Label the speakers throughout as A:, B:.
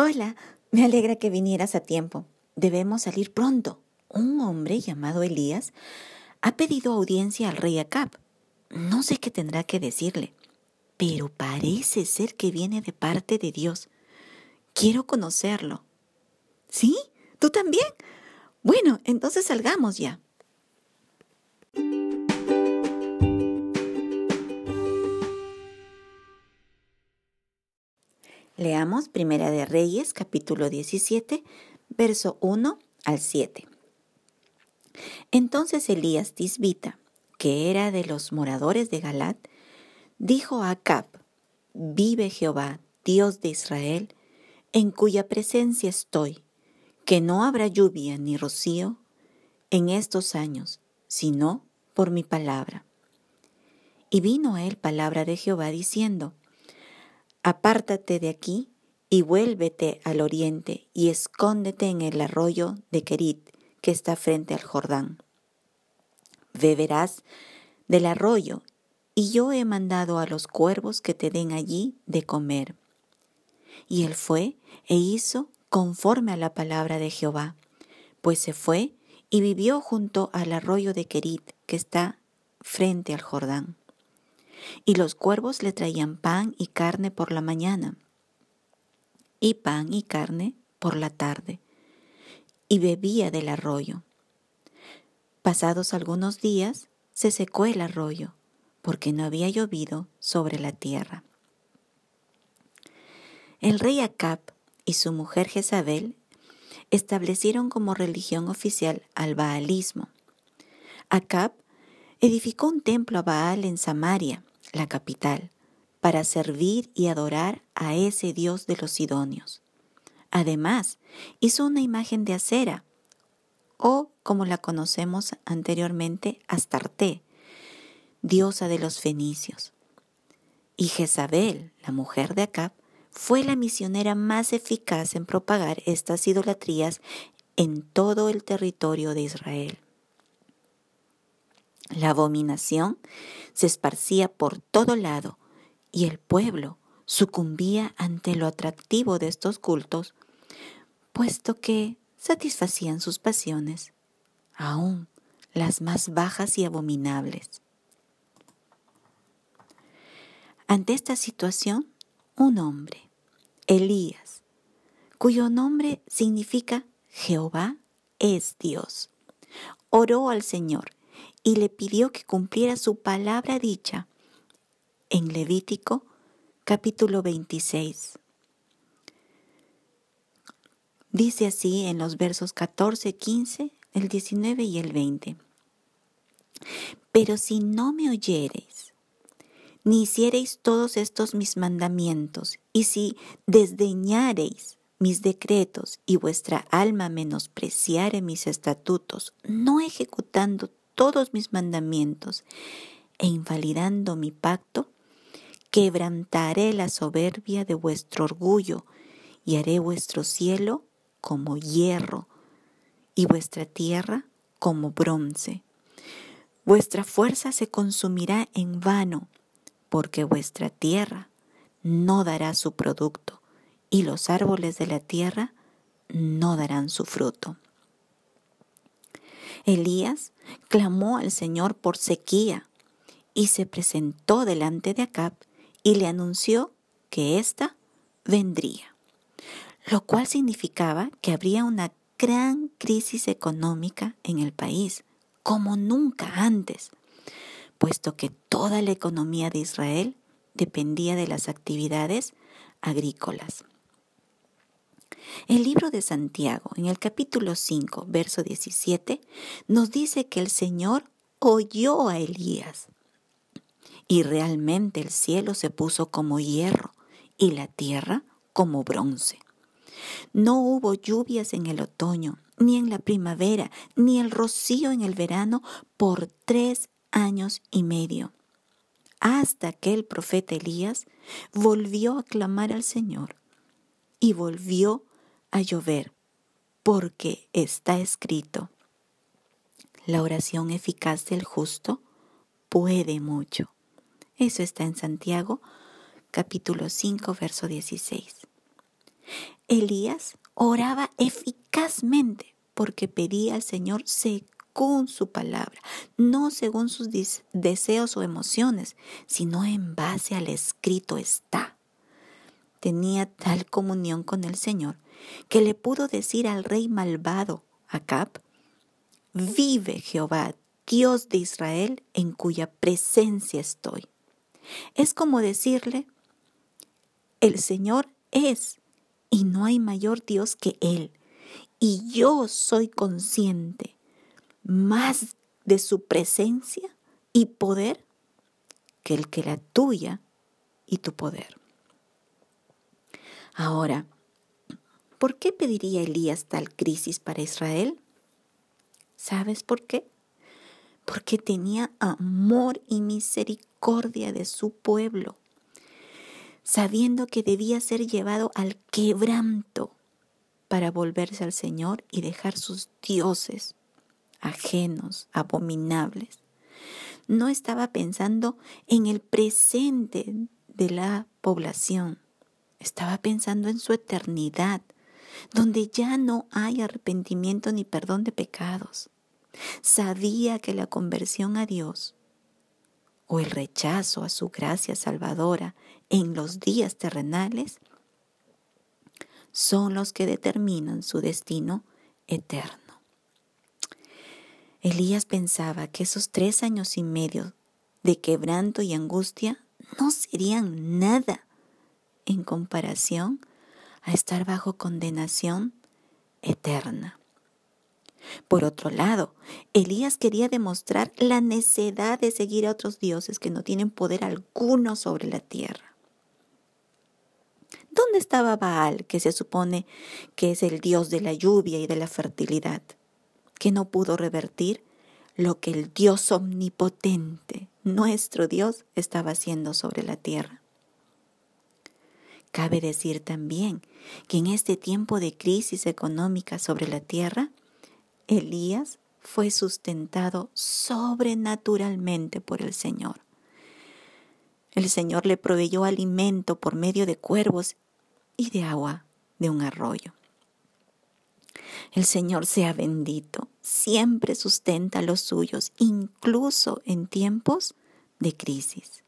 A: Hola, me alegra que vinieras a tiempo. Debemos salir pronto. Un hombre llamado Elías ha pedido audiencia al rey Acab. No sé qué tendrá que decirle, pero parece ser que viene de parte de Dios. Quiero conocerlo. ¿Sí? ¿Tú también? Bueno, entonces salgamos ya. Leamos Primera de Reyes, capítulo 17, verso 1 al 7. Entonces Elías Tisbita, que era de los moradores de Galat, dijo a Acab, Vive Jehová, Dios de Israel, en cuya presencia estoy, que no habrá lluvia ni rocío en estos años, sino por mi palabra. Y vino a él palabra de Jehová diciendo, Apártate de aquí y vuélvete al oriente y escóndete en el arroyo de Kerit que está frente al Jordán. Beberás del arroyo y yo he mandado a los cuervos que te den allí de comer. Y él fue e hizo conforme a la palabra de Jehová, pues se fue y vivió junto al arroyo de Kerit que está frente al Jordán. Y los cuervos le traían pan y carne por la mañana, y pan y carne por la tarde, y bebía del arroyo. Pasados algunos días, se secó el arroyo, porque no había llovido sobre la tierra. El rey Acab y su mujer Jezabel establecieron como religión oficial al baalismo. Acab edificó un templo a Baal en Samaria la capital, para servir y adorar a ese Dios de los Sidonios. Además, hizo una imagen de acera, o como la conocemos anteriormente, Astarte, diosa de los fenicios. Y Jezabel, la mujer de Acab, fue la misionera más eficaz en propagar estas idolatrías en todo el territorio de Israel. La abominación se esparcía por todo lado y el pueblo sucumbía ante lo atractivo de estos cultos, puesto que satisfacían sus pasiones, aún las más bajas y abominables. Ante esta situación, un hombre, Elías, cuyo nombre significa Jehová es Dios, oró al Señor y le pidió que cumpliera su palabra dicha en Levítico capítulo 26. Dice así en los versos 14, 15, el 19 y el 20. Pero si no me oyereis, ni hiciereis todos estos mis mandamientos, y si desdeñareis mis decretos y vuestra alma menospreciare mis estatutos, no ejecutando todos mis mandamientos e invalidando mi pacto, quebrantaré la soberbia de vuestro orgullo y haré vuestro cielo como hierro y vuestra tierra como bronce. Vuestra fuerza se consumirá en vano, porque vuestra tierra no dará su producto, y los árboles de la tierra no darán su fruto. Elías clamó al Señor por sequía y se presentó delante de Acab y le anunció que ésta vendría, lo cual significaba que habría una gran crisis económica en el país, como nunca antes, puesto que toda la economía de Israel dependía de las actividades agrícolas. El libro de Santiago, en el capítulo 5, verso 17, nos dice que el Señor oyó a Elías. Y realmente el cielo se puso como hierro y la tierra como bronce. No hubo lluvias en el otoño, ni en la primavera, ni el rocío en el verano por tres años y medio, hasta que el profeta Elías volvió a clamar al Señor y volvió a llover, porque está escrito, la oración eficaz del justo puede mucho. Eso está en Santiago capítulo 5, verso 16. Elías oraba eficazmente porque pedía al Señor según su palabra, no según sus deseos o emociones, sino en base al escrito está. Tenía tal comunión con el Señor que le pudo decir al rey malvado, Acab, vive Jehová, Dios de Israel, en cuya presencia estoy. Es como decirle, el Señor es, y no hay mayor Dios que Él, y yo soy consciente más de su presencia y poder que el que la tuya y tu poder. Ahora, ¿por qué pediría Elías tal crisis para Israel? ¿Sabes por qué? Porque tenía amor y misericordia de su pueblo, sabiendo que debía ser llevado al quebranto para volverse al Señor y dejar sus dioses ajenos, abominables. No estaba pensando en el presente de la población, estaba pensando en su eternidad, donde ya no hay arrepentimiento ni perdón de pecados. Sabía que la conversión a Dios o el rechazo a su gracia salvadora en los días terrenales son los que determinan su destino eterno. Elías pensaba que esos tres años y medio de quebranto y angustia no serían nada en comparación a estar bajo condenación eterna. Por otro lado, Elías quería demostrar la necedad de seguir a otros dioses que no tienen poder alguno sobre la tierra. ¿Dónde estaba Baal, que se supone que es el dios de la lluvia y de la fertilidad, que no pudo revertir lo que el Dios omnipotente, nuestro Dios, estaba haciendo sobre la tierra? Cabe decir también que en este tiempo de crisis económica sobre la tierra, Elías fue sustentado sobrenaturalmente por el Señor. El Señor le proveyó alimento por medio de cuervos y de agua de un arroyo. El Señor sea bendito, siempre sustenta a los suyos, incluso en tiempos de crisis,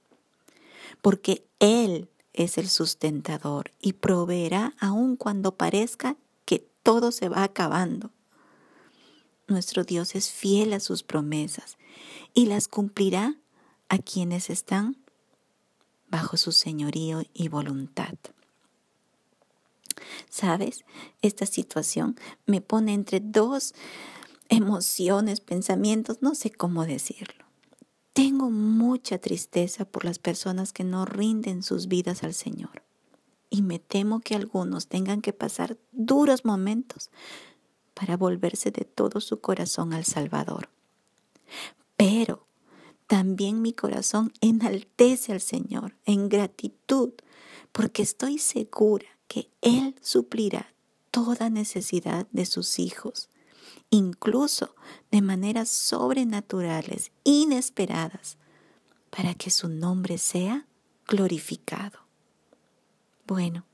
A: porque Él es el sustentador y proveerá aun cuando parezca que todo se va acabando. Nuestro Dios es fiel a sus promesas y las cumplirá a quienes están bajo su señorío y voluntad. ¿Sabes? Esta situación me pone entre dos emociones, pensamientos, no sé cómo decirlo. Tengo mucha tristeza por las personas que no rinden sus vidas al Señor. Y me temo que algunos tengan que pasar duros momentos para volverse de todo su corazón al Salvador. Pero también mi corazón enaltece al Señor en gratitud, porque estoy segura que Él suplirá toda necesidad de sus hijos incluso de maneras sobrenaturales, inesperadas, para que su nombre sea glorificado. Bueno,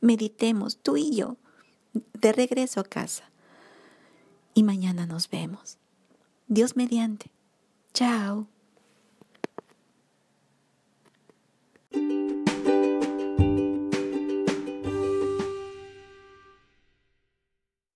A: meditemos tú y yo de regreso a casa y mañana nos vemos. Dios mediante. Chao.